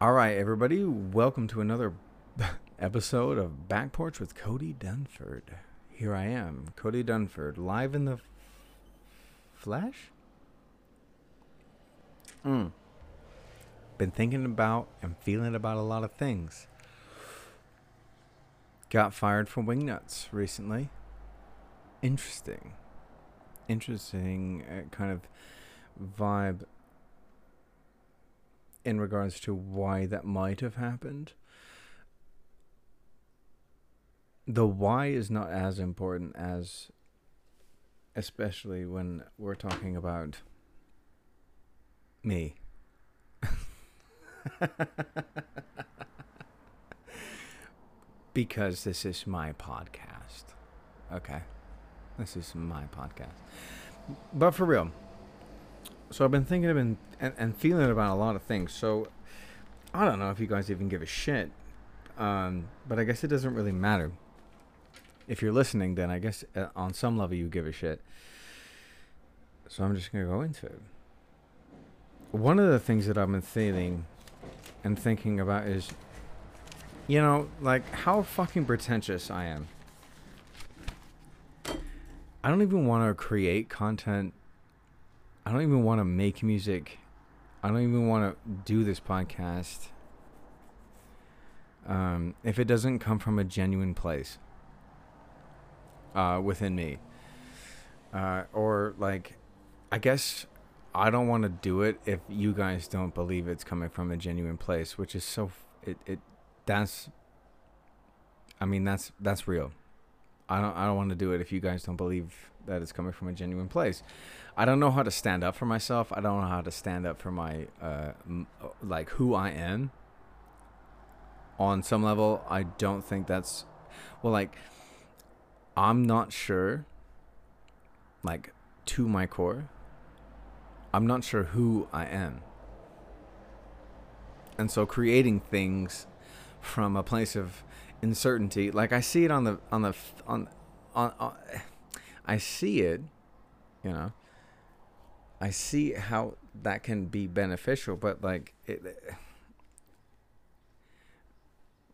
All right, everybody, welcome to another episode of Back Porch with Coty Dunford. Here I am, Coty Dunford, live in the f- flesh. Mm. Been thinking about and feeling about a lot of things. Got fired from Wingnuts recently. Interesting. Interesting uh, kind of vibe in regards to why that might have happened. The why is not as important as, especially when we're talking about me. because this is my podcast. Okay. This is my podcast. But for real. So I've been thinking of and, and, feeling about a lot of things. So I don't know if you guys even give a shit. Um, but I guess it doesn't really matter. If you're listening, then I guess uh, on some level you give a shit. So I'm just going to go into it. One of the things that I've been feeling and thinking about is, you know, like how fucking pretentious I am. I don't even want to create content. I don't even want to make music. I don't even want to do this podcast. Um, if it doesn't come from a genuine place uh, within me, uh, or like, I guess I don't want to do it if you guys don't believe it's coming from a genuine place, which is so it it that's. I mean that's that's real. I don't I don't want to do it if you guys don't believe that it's coming from a genuine place. I don't know how to stand up for myself. I don't know how to stand up for my uh m- like who I am. On some level, I don't think that's well like I'm not sure like to my core. I'm not sure who I am. And so creating things from a place of uncertainty, like I see it on the on the on on, on I see it, you know. I see how that can be beneficial, but like it.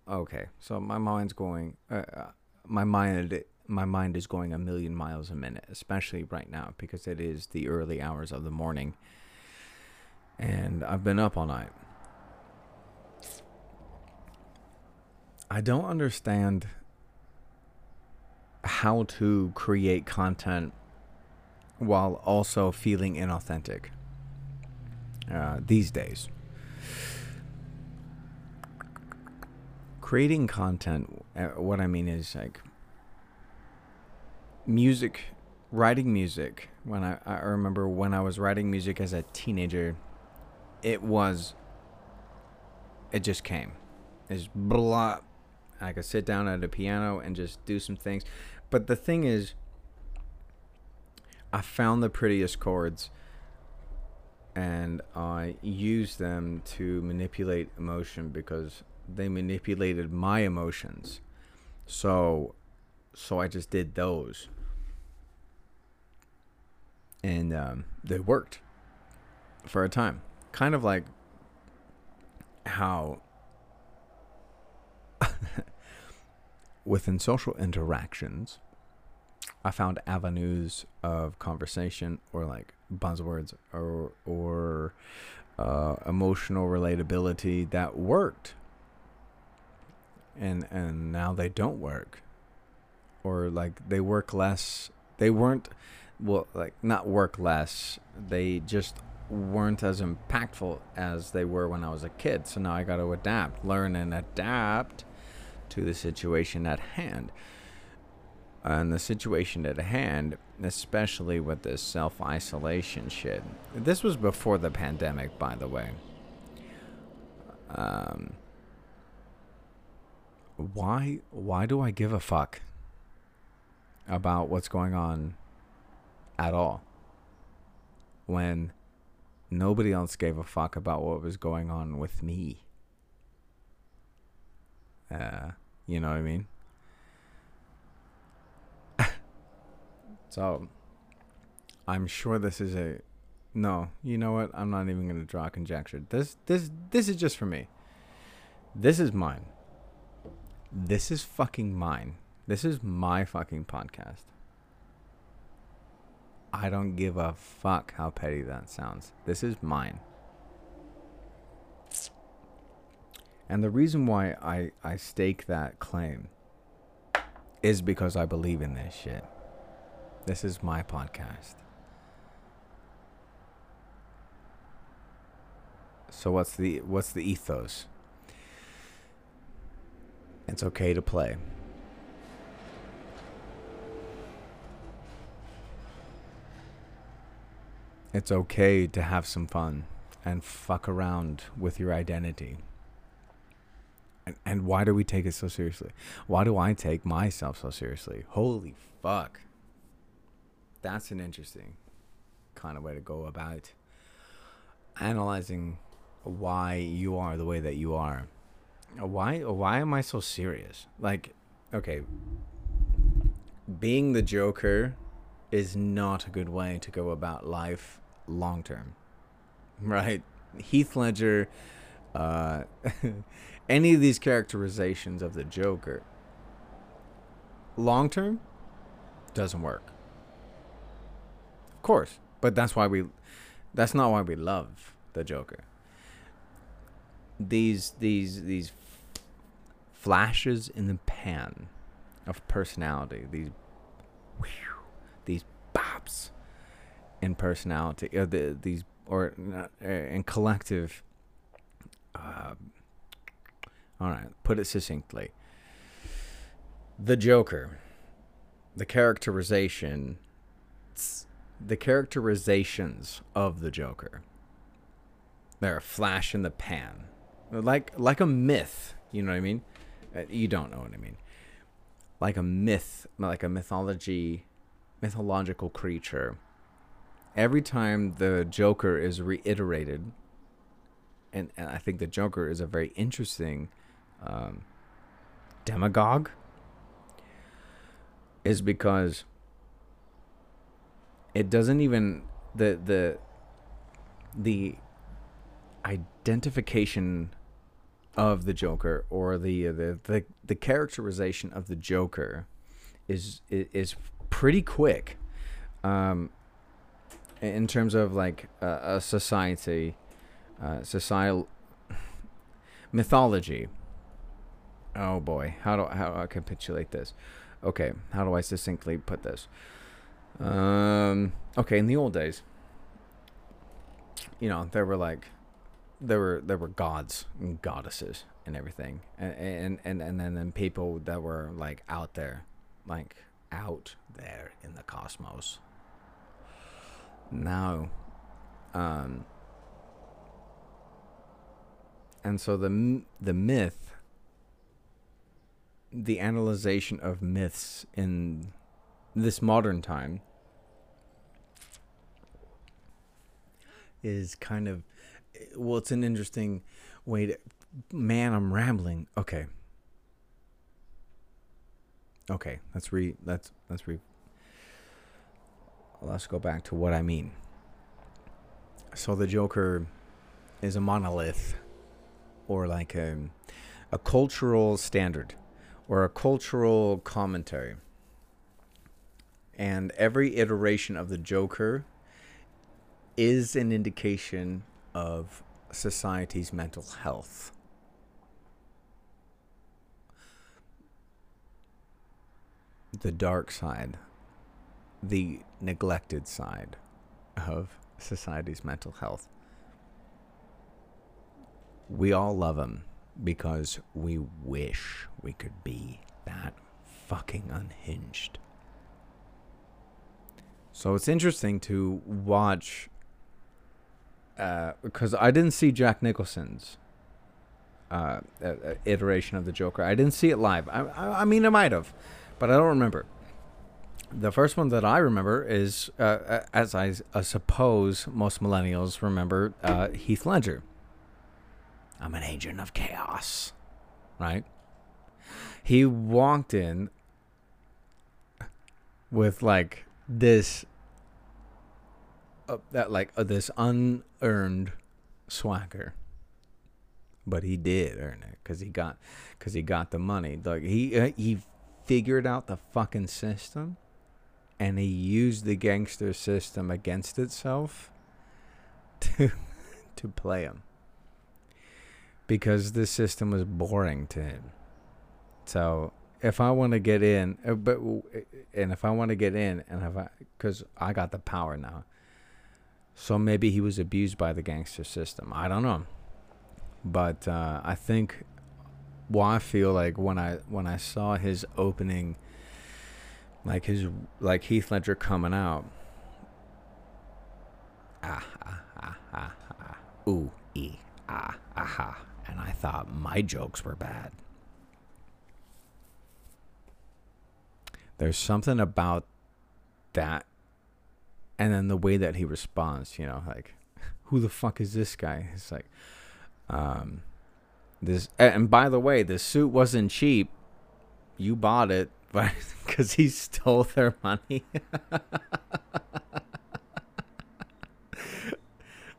Okay, so my mind's going. Uh, my mind, my mind is going a million miles a minute, especially right now because it is the early hours of the morning, and I've been up all night. I don't understand how to create content while also feeling inauthentic uh, these days. Creating content, uh, what I mean is like music, writing music. When I, I remember when I was writing music as a teenager, it was, it just came. It's blah. I could sit down at a piano and just do some things. But the thing is, I found the prettiest chords and I used them to manipulate emotion because they manipulated my emotions. So so I just did those. And um, they worked for a time. Kind of like how within social interactions, I found avenues of conversation or like buzzwords or or uh, emotional relatability that worked, and and now they don't work, or like they work less. They weren't well, like not work less. They just weren't as impactful as they were when I was a kid. So now I got to adapt, learn, and adapt to the situation at hand. And the situation at hand, especially with this self isolation shit. This was before the pandemic, by the way. Um, why why do I give a fuck about what's going on at all when nobody else gave a fuck about what was going on with me? Uh, you know what I mean? so, I'm sure this is a no. You know what? I'm not even gonna draw conjecture. This this this is just for me. This is mine. This is fucking mine. This is my fucking podcast. I don't give a fuck how petty that sounds. This is mine. And the reason why I, I stake that claim is because I believe in this shit. This is my podcast. So what's the what's the ethos? It's okay to play. It's okay to have some fun and fuck around with your identity. And, and why do we take it so seriously? Why do I take myself so seriously? Holy fuck. That's an interesting kind of way to go about analyzing why you are the way that you are. Why why am I so serious? Like okay, being the Joker is not a good way to go about life long term. Right? Heath Ledger uh any of these characterizations of the Joker long term doesn't work. Of course, but that's why we that's not why we love the Joker. These these these flashes in the pan of personality, these whew, these bops in personality, uh, the, these or uh, in collective uh, all right, put it succinctly. The Joker, the characterization, the characterizations of the Joker. They're a flash in the pan, like like a myth. You know what I mean? Uh, you don't know what I mean. Like a myth, like a mythology, mythological creature. Every time the Joker is reiterated, and, and I think the Joker is a very interesting um, demagogue is because it doesn't even the the the identification of the Joker or the the the, the characterization of the Joker is is pretty quick um, in terms of like uh, a society uh, societal mythology oh boy, how do how do I capitulate this? Okay, how do I succinctly put this? Um, okay, in the old days, you know, there were like, there were there were gods and goddesses and everything, and and and and then, then people that were like out there, like out there in the cosmos. Now, um, and so the the myth the analyzation of myths in this modern time is kind of well it's an interesting way to man i'm rambling. Okay. Okay let's re let's let's re let's go back to what i mean. So the joker is a monolith or like a a cultural standard or a cultural commentary. And every iteration of the Joker is an indication of society's mental health. The dark side, the neglected side of society's mental health. We all love him because we wish we could be that fucking unhinged. So it's interesting to watch uh, because I didn't see Jack Nicholson's uh, uh, iteration of the Joker. I didn't see it live. I, I, I, mean, I might have, but I don't remember. The first one that I remember is, uh, uh, as I suppose most millennials remember, uh, Heath Ledger. I'm an agent of chaos. Right? He walked in with like this uh, that like uh, this unearned swagger but he did earn it because he got because he got the money. Like he uh, he figured out the fucking system, and he used the gangster system against itself to to play him because this system was boring to him. So if I want to get in, uh, but and if I want to get in, and if I because I got the power now, so maybe he was abused by the gangster system. I don't know, but uh, I think. Well, I feel like when I when I saw his opening, like his like Heath Ledger coming out. Ah ah ah ah ah ooh ah aha, and I thought my jokes were bad. There's something about that and then the way that he responds, you know, like who the fuck is this guy? It's like um this and by the way, the suit wasn't cheap. You bought it, but cuz he stole their money.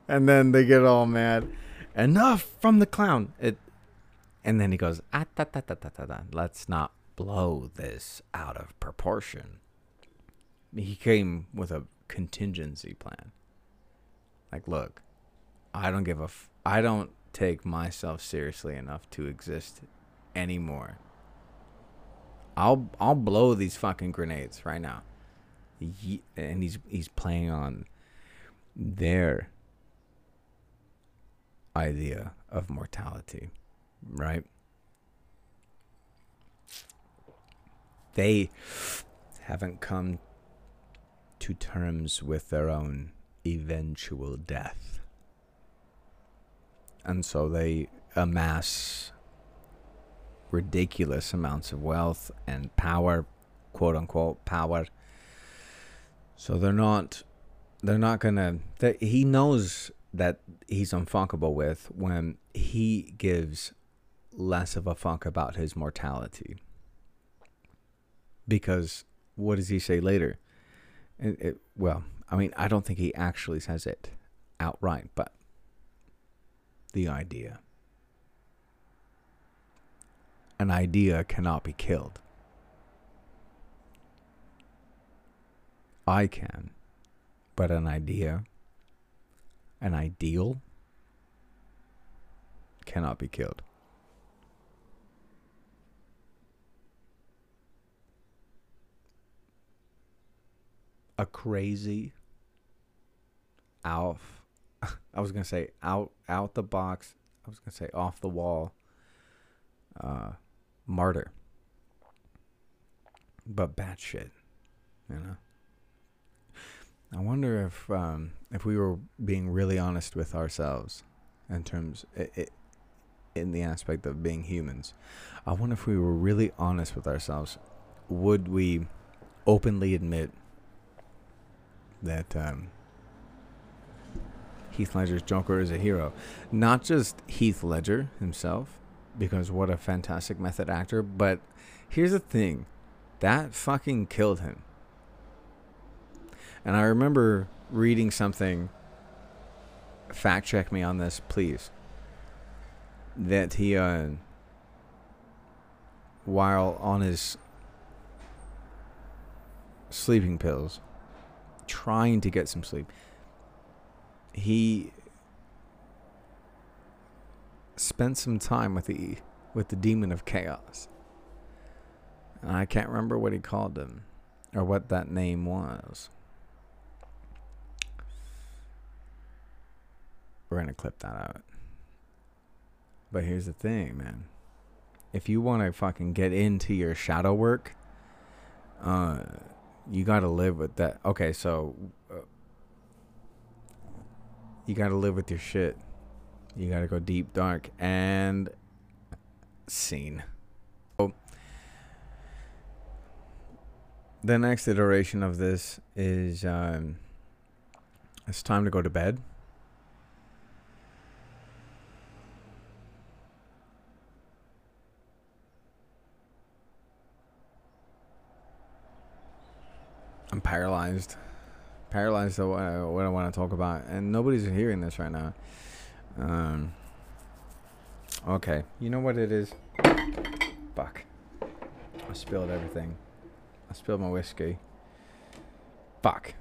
and then they get all mad. Enough from the clown. It and then he goes, ah, ta, ta, ta, ta, ta, ta. let's not blow this out of proportion. He came with a contingency plan. Like, look, I don't give a f- I don't take myself seriously enough to exist anymore. I'll I'll blow these fucking grenades right now. He, and he's he's playing on their idea of mortality, right? They haven't come to terms with their own eventual death. And so they amass ridiculous amounts of wealth and power, quote unquote power. So they're not they're not gonna that he knows that he's unfunkable with when he gives less of a fuck about his mortality. Because what does he say later? It, it, well, I mean, I don't think he actually says it outright, but the idea. An idea cannot be killed. I can, but an idea, an ideal, cannot be killed. a crazy out I was gonna say out out the box I was gonna say off the wall uh martyr. But bad shit. You know? I wonder if um if we were being really honest with ourselves in terms it, it, in the aspect of being humans. I wonder if we were really honest with ourselves, would we openly admit that um, Heath Ledger's Joker is a hero. Not just Heath Ledger himself, because what a fantastic method actor, but here's the thing that fucking killed him. And I remember reading something, fact check me on this, please, that he, uh, while on his sleeping pills, trying to get some sleep. He spent some time with the with the demon of chaos. And I can't remember what he called him or what that name was. We're going to clip that out. But here's the thing, man. If you want to fucking get into your shadow work, uh you got to live with that. Okay, so uh, you got to live with your shit. You got to go deep, dark, and scene. So, the next iteration of this is um, it's time to go to bed. Paralyzed. Paralyzed what I, what I want to talk about. And nobody's hearing this right now. Um, Okay, you know what it is? Fuck. I spilled everything. I spilled my whiskey. Fuck.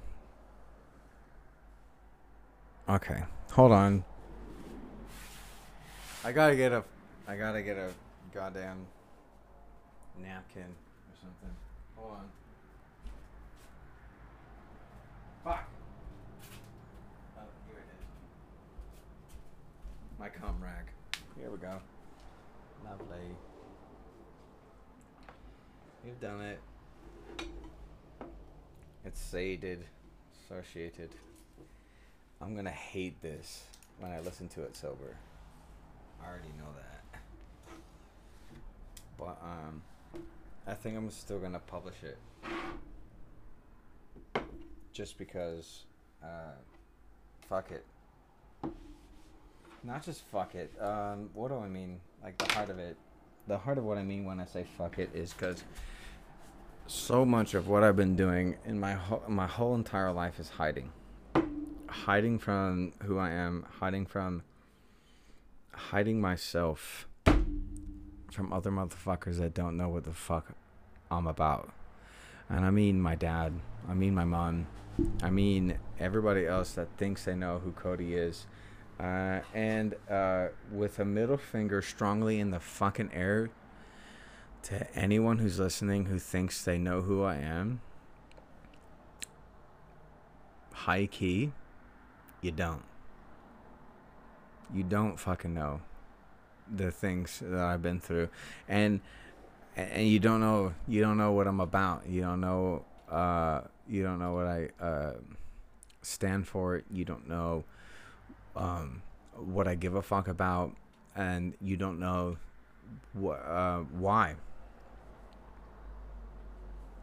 Okay, hold on. I gotta get a. I gotta get a goddamn napkin or something. Hold on. Fuck. Oh, here it is. My cum rag. Here we go. Lovely. You've done it. It's sated, associated. I'm gonna hate this when I listen to it sober. I already know that. But um I think I'm still gonna publish it. Just because uh fuck it. Not just fuck it. Um what do I mean? Like the heart of it. The heart of what I mean when I say fuck it is cuz so much of what I've been doing in my whole my whole entire life is hiding. Hiding from who I am, hiding from hiding myself from other motherfuckers that don't know what the fuck I'm about. And I mean my dad, I mean my mom, I mean everybody else that thinks they know who Coty is. Uh, and uh, with a middle finger strongly in the fucking air to anyone who's listening who thinks they know who I am, high key, you don't. You don't fucking know the things that I've been through, and and you don't know you don't know what I'm about. You don't know uh, you don't know what I uh, stand for. You don't know um, what I give a fuck about, and you don't know uh, why.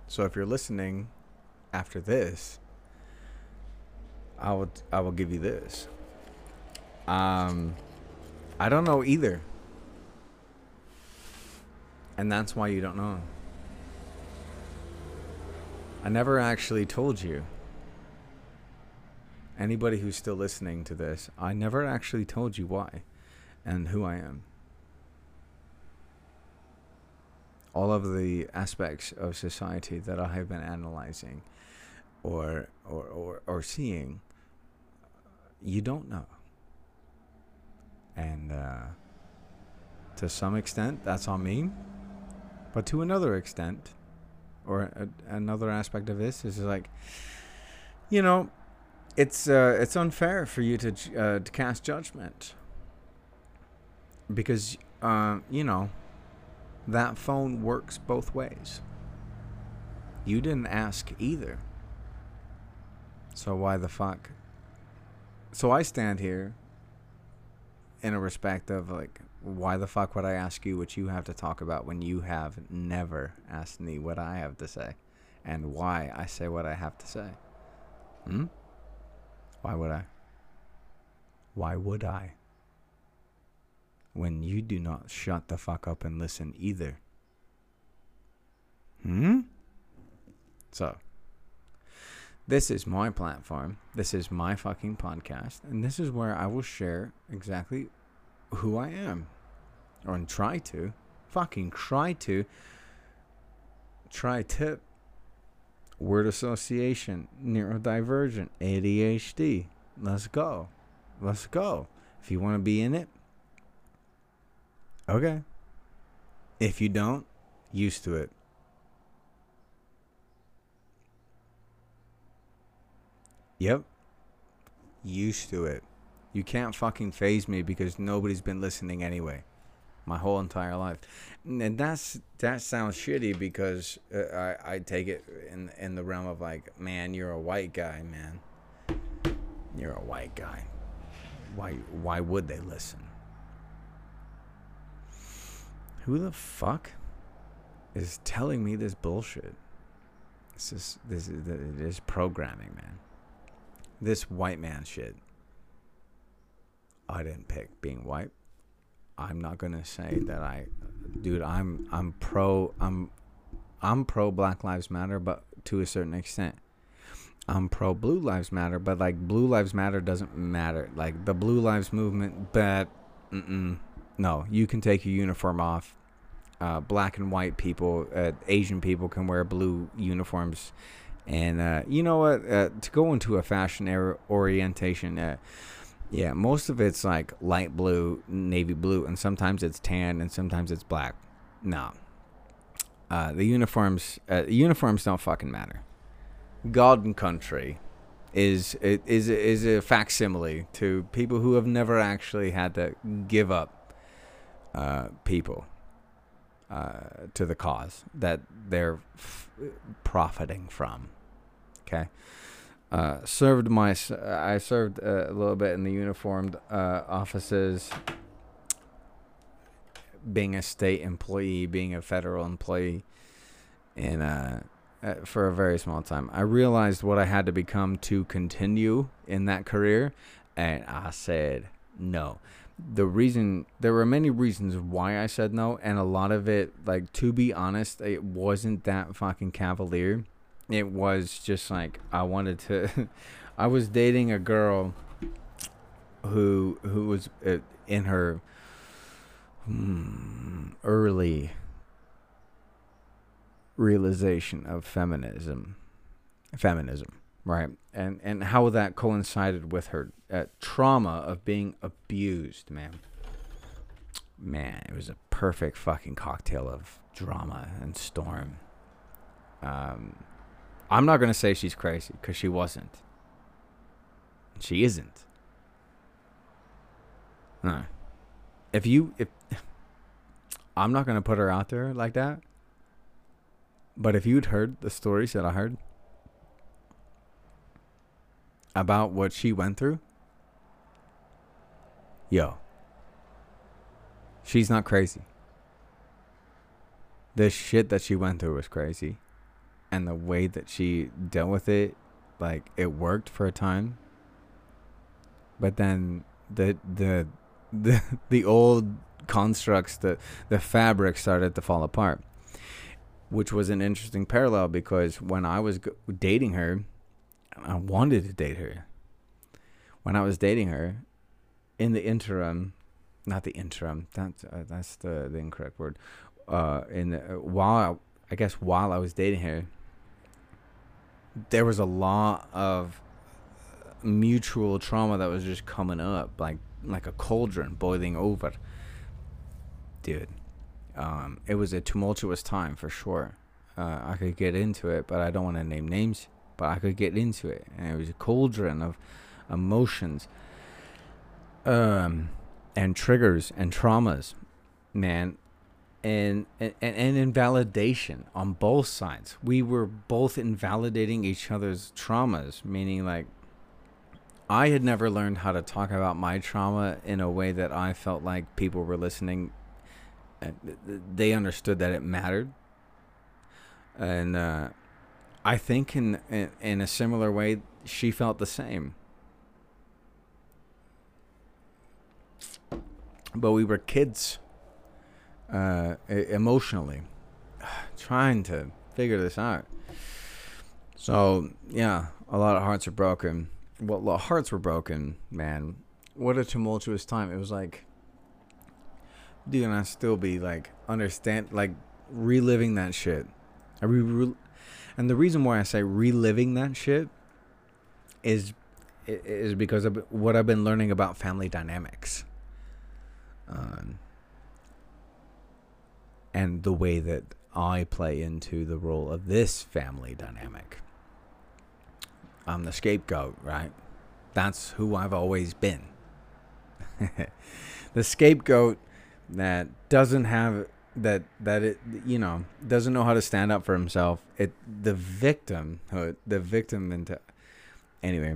So if you're listening after this, I will I will give you this. Um I don't know either. And that's why you don't know. I never actually told you. Anybody who's still listening to this, I never actually told you why and who I am. all of the aspects of society that I have been analyzing or or, or, or seeing, you don't know. And uh, to some extent, that's on me. But to another extent, or a, another aspect of this is like, you know, it's uh, it's unfair for you to uh, to cast judgment because uh, you know that phone works both ways. You didn't ask either. So why the fuck? So I stand here in a respect of like, why the fuck would I ask you what you have to talk about when you have never asked me what I have to say and why I say what I have to say? Hmm? Why would I? Why would I? when you do not shut the fuck up and listen either. Hmm? So, this is my platform. This is my fucking podcast. And this is where I will share exactly who I am. Or try to. Fucking try to. Try tip. Word association. Neurodivergent. ADHD. Let's go. Let's go. If you want to be in it, Okay. If you don't, used to it. Yep. Used to it. You can't fucking phase me because nobody's been listening anyway. My whole entire life. And that's that sounds shitty because uh, I I take it in in the realm of like, man, you're a white guy, man. You're a white guy. Why why would they listen? Who the fuck is telling me this bullshit? This is this is it is programming, man. This white man shit. I didn't pick being white. I'm not gonna say that I, dude. I'm I'm pro. I'm I'm pro Black Lives Matter, but to a certain extent. I'm pro Blue Lives Matter, but like Blue Lives Matter doesn't matter. Like the Blue Lives movement, but mm-mm, no, you can take your uniform off. Uh, black and white people, uh, Asian people can wear blue uniforms, and uh, you know what? Uh, to go into a fashion era orientation, uh, yeah, most of it's like light blue, navy blue, and sometimes it's tan, and sometimes it's black. No, uh, the uniforms, uniforms don't fucking matter. And country is is is a facsimile to people who have never actually had to give up uh, people uh, to the cause that they're f- profiting from. Okay, uh, served my I served a little bit in the uniformed uh, offices, being a state employee, being a federal employee, and uh, uh, for a very small time. I realized what I had to become to continue in that career, and I said no. The reason there were many reasons why I said no, and a lot of it, like to be honest, it wasn't that fucking cavalier. It was just like I wanted to. I was dating a girl who who was uh, in her hmm, early realization of feminism, feminism, right? And and how that coincided with her uh, trauma of being abused, man. Man, it was a perfect fucking cocktail of drama and storm. Um, I'm not gonna say she's crazy because she wasn't. She isn't. No. If you if I'm not gonna put her out there like that but if you'd heard the stories that I heard about what she went through, yo, she's not crazy. The shit that she went through was crazy. And the way that she dealt with it, like it worked for a time. But then the the the the old constructs, the the fabric started to fall apart which was an interesting parallel because when I was dating her, I wanted to date her. When I was dating her, in the interim, not the interim, that's uh, that's the, the incorrect word. Uh, in the, uh, while I, I guess while I was dating her, there was a lot of mutual trauma that was just coming up, like like a cauldron boiling over. Dude, um, it was a tumultuous time for sure. Uh, I could get into it, but I don't want to name names. But I could get into it, and it was a cauldron of emotions, um, and triggers and traumas, man, and and and invalidation on both sides. We were both invalidating each other's traumas, meaning like I had never learned how to talk about my trauma in a way that I felt like people were listening they understood that it mattered, and uh, I think in, in in a similar way, she felt the same. But we were kids, uh, emotionally, trying to figure this out. So yeah, a lot of hearts are broken. Well, hearts were broken, man. What a tumultuous time. It was like dude, and I still be like understand like reliving that shit. I re- and the reason why I say reliving that shit is is because of what I've been learning about family dynamics. Um, and the way that I play into the role of this family dynamic. I'm the scapegoat, right? That's who I've always been. the scapegoat that doesn't have that that it you know doesn't know how to stand up for himself. It the victim the victim into anyway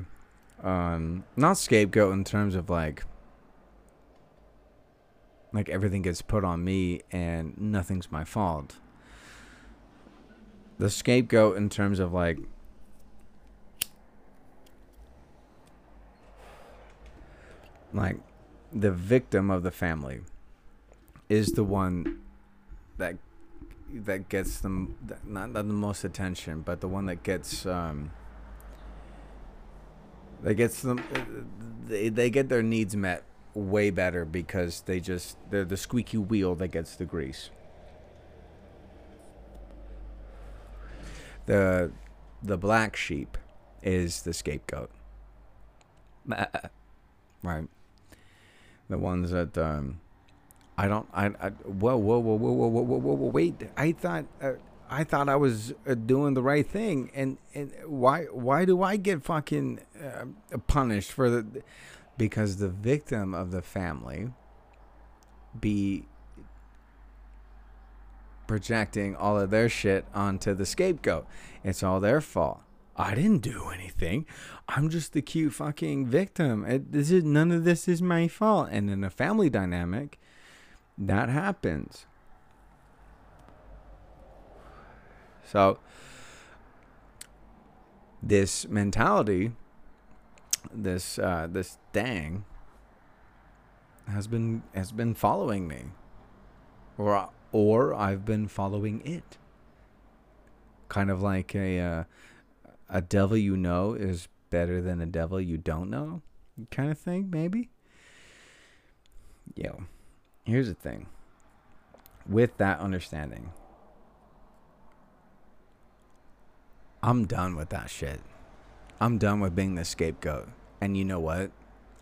um not scapegoat in terms of like like everything gets put on me and nothing's my fault. The scapegoat in terms of like like the victim of the family is the one that that gets them not, not the most attention, but the one that gets um, that gets them they they get their needs met way better because they just they're the squeaky wheel that gets the grease. The the black sheep is the scapegoat. right. The ones that um I don't I, I whoa whoa whoa whoa whoa whoa whoa whoa, wait I thought uh, I thought I was uh, doing the right thing and and why why do I get fucking uh, punished for the because the victim of the family be projecting all of their shit onto the scapegoat. It's all their fault. I didn't do anything. I'm just the cute fucking victim. It, this is none of this is my fault. And in a family dynamic, that happens. So this mentality this uh, this dang has been has been following me, or or I've been following it. Kind of like a uh, a devil you know is better than a devil you don't know, kind of thing, maybe. Yo, here's the thing. With that understanding, I'm done with that shit. I'm done with being the scapegoat. And you know what?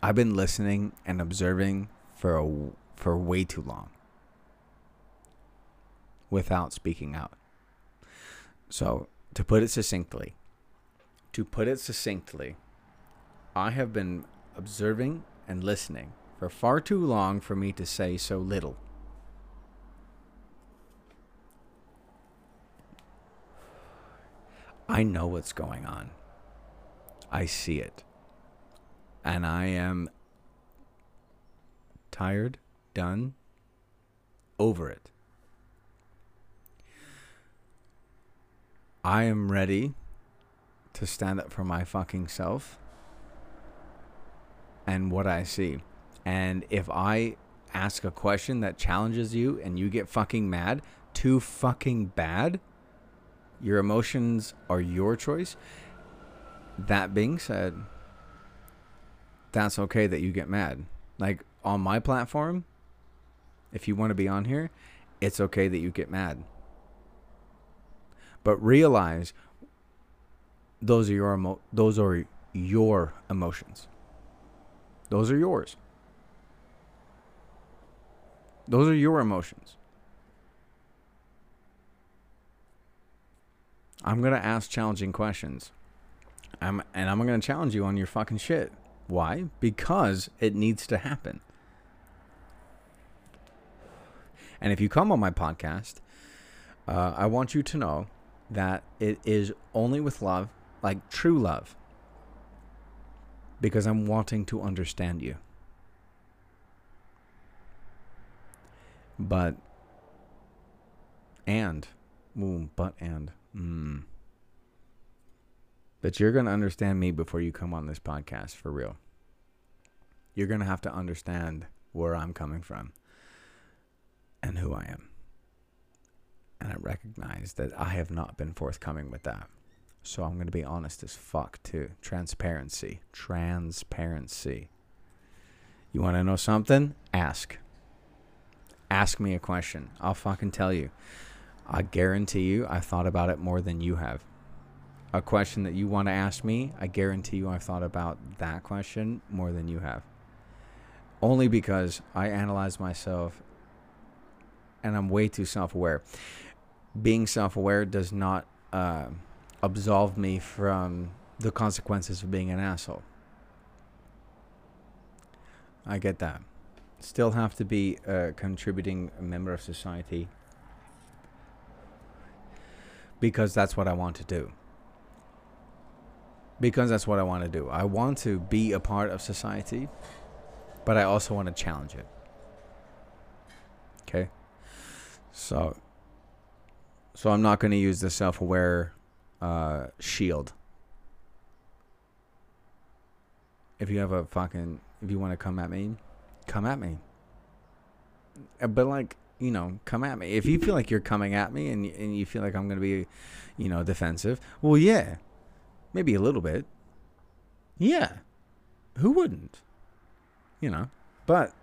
I've been listening and observing for a, for way too long without speaking out. So, to put it succinctly, to put it succinctly, I have been observing and listening for far too long for me to say so little. I know what's going on. I see it. And I am tired, done, over it. I am ready to stand up for my fucking self and what I see. And if I ask a question that challenges you and you get fucking mad, too fucking bad, your emotions are your choice. That being said, that's okay that you get mad. Like on my platform, if you want to be on here, it's okay that you get mad. But realize those are your emo- those are your emotions. Those are yours. Those are your emotions. I'm going to ask challenging questions. I'm and I'm going to challenge you on your fucking shit. Why? Because it needs to happen. And if you come on my podcast, uh, I want you to know that it is only with love, like true love, because I'm wanting to understand you. But, and, ooh, but and, mm, that you're going to understand me before you come on this podcast for real. You're going to have to understand where I'm coming from and who I am. And I recognize that I have not been forthcoming with that. So I'm going to be honest as fuck too. Transparency. Transparency. You want to know something? Ask. Ask me a question. I'll fucking tell you. I guarantee you I've thought about it more than you have a question that you want to ask me, I guarantee you I've thought about that question more than you have. Only because I analyze myself and I'm way too self aware. Being self aware does not uh, absolve me from the consequences of being an asshole. I get that. Still have to be a contributing member of society because that's what I want to do because that's what I want to do. I want to be a part of society, but I also want to challenge it. Okay? So so I'm not going to use the self-aware uh, shield. If you have a fucking if you want to come at me, come at me. Uh, but like, you know, come at me. If you feel like you're coming at me and and you feel like I'm going to be, you know, defensive, well, yeah. Maybe a little bit. Yeah. Who wouldn't? You know. But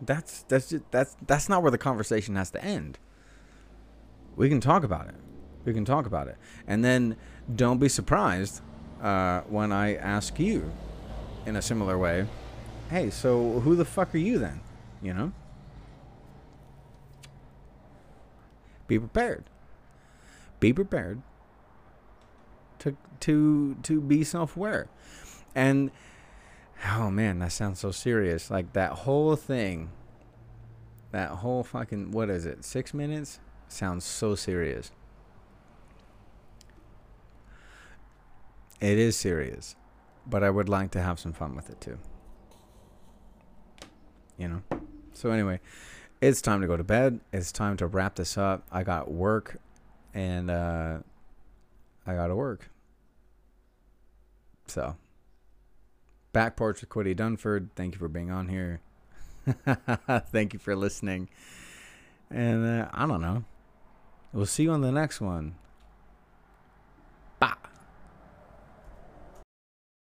that's that's just, that's that's not where the conversation has to end. We can talk about it. We can talk about it, and then don't be surprised uh, when I ask you in a similar way. Hey, so who the fuck are you then? You know. Be prepared. Be prepared to to to be self-aware. And oh man, that sounds so serious. Like that whole thing that whole fucking what is it? 6 minutes sounds so serious. It is serious, but I would like to have some fun with it too. You know. So anyway, it's time to go to bed. It's time to wrap this up. I got work and uh, I got to work. So, back porch with Coty Dunford. Thank you for being on here. Thank you for listening. And uh, I don't know. We'll see you on the next one.